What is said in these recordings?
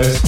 Thanks.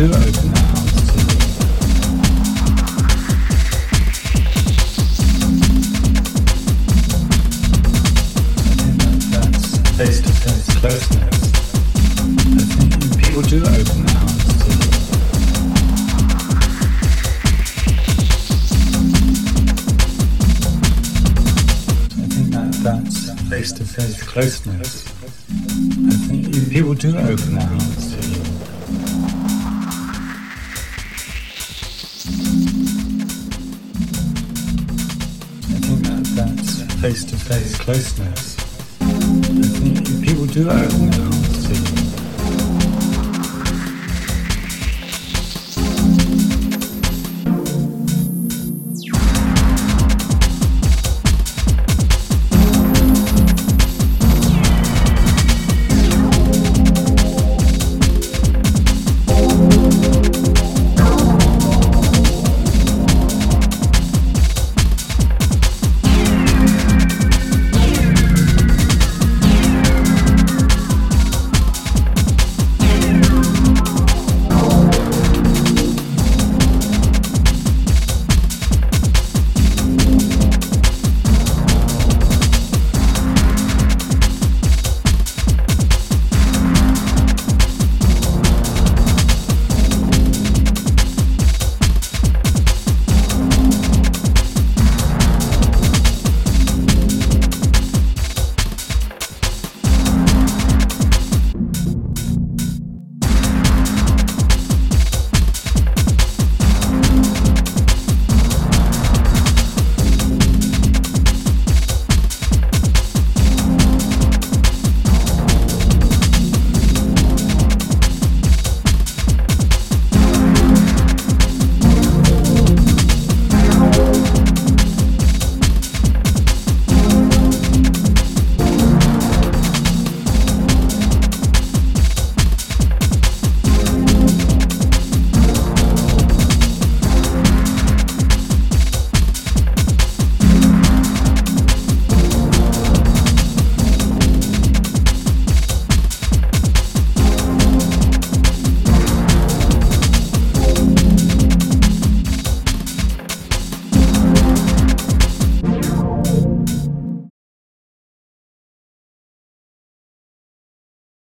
open the house. To closeness. I think people do open their hearts. To closeness. I think people do open their hearts. face to face closeness. I think people do that.